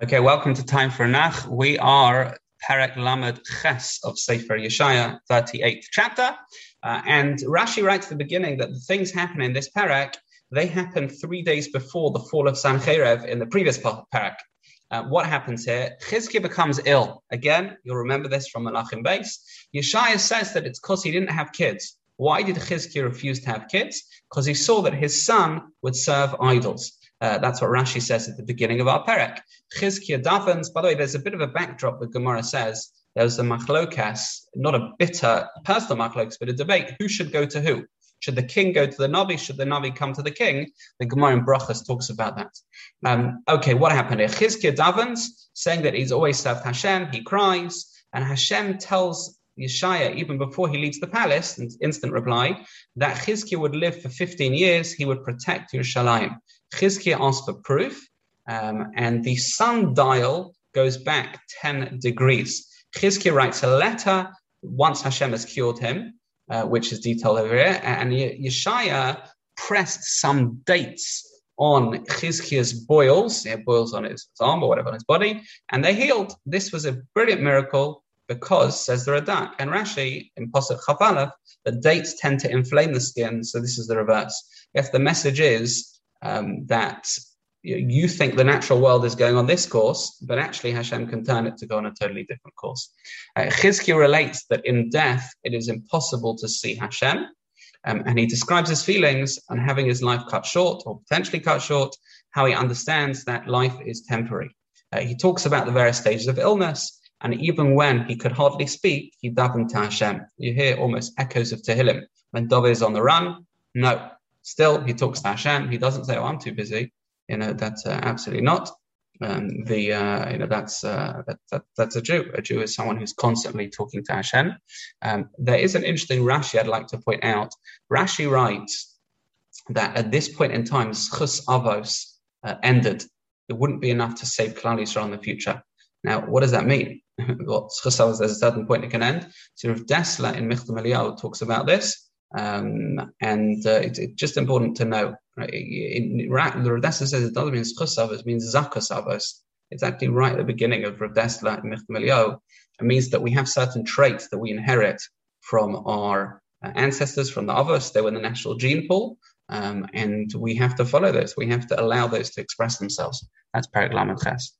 Okay, welcome to Time for Nach. We are Perek Lamed Ches of Sefer Yeshaya, 38th chapter. Uh, and Rashi writes at the beginning that the things happen in this Perek, they happen three days before the fall of Sancherev in the previous Perek. Uh, what happens here? Chizkiah becomes ill. Again, you'll remember this from Malachim Beis. Yeshaya says that it's because he didn't have kids. Why did Chizkiah refuse to have kids? Because he saw that his son would serve idols. Uh, that's what Rashi says at the beginning of our perek. Chizkiah davens. By the way, there's a bit of a backdrop that Gemara says. There's a machlokas, not a bitter personal machlokas, but a debate. Who should go to who? Should the king go to the Navi? Should the Navi come to the king? The Gemara in Brachas talks about that. Um, okay, what happened here? Chizkiah davens, saying that he's always served Hashem. He cries, and Hashem tells Yeshaya, even before he leaves the palace, an instant reply, that Chizkiah would live for 15 years, he would protect Yerushalayim. Chizkiah asked for proof, um, and the sundial goes back 10 degrees. Chizkiah writes a letter once Hashem has cured him, uh, which is detailed over here, and Yeshaya pressed some dates on Chizkiah's boils, yeah, boils on his arm or whatever on his body, and they healed. This was a brilliant miracle because, says the Radak and Rashi in Posuk Chaf Alef, the dates tend to inflame the skin, so this is the reverse. If the message is um, that you think the natural world is going on this course, but actually Hashem can turn it to go on a totally different course. Uh, Chizkiah relates that in death it is impossible to see Hashem, um, and he describes his feelings on having his life cut short or potentially cut short, how he understands that life is temporary. Uh, he talks about the various stages of illness, and even when he could hardly speak, he davened to Hashem. You hear almost echoes of Tehillim. When David is on the run, no, Still, he talks to Hashem. He doesn't say, "Oh, I'm too busy." You know, that's uh, absolutely not. Um, the uh, you know that's uh, that, that, that's a Jew. A Jew is someone who's constantly talking to Hashem. Um, there is an interesting Rashi I'd like to point out. Rashi writes that at this point in time, Zchus Avos uh, ended. It wouldn't be enough to save Klal Yisrael in the future. Now, what does that mean? Zchus Avos, there's a certain point it can end. So, if Dessler in Michtav MeEliyahu talks about this. Um, and uh, it's, it's, just important to know. Right? In, in, the Rav says it doesn't mean chusavos, it means zakasavos. It's actually right at the beginning of Rav Dessler and Michtav It means that we have certain traits that we inherit from our uh, ancestors, from the others. They were in the national gene pool. Um, and we have to follow those. We have to allow those to express themselves. That's Perek Lamed Ches.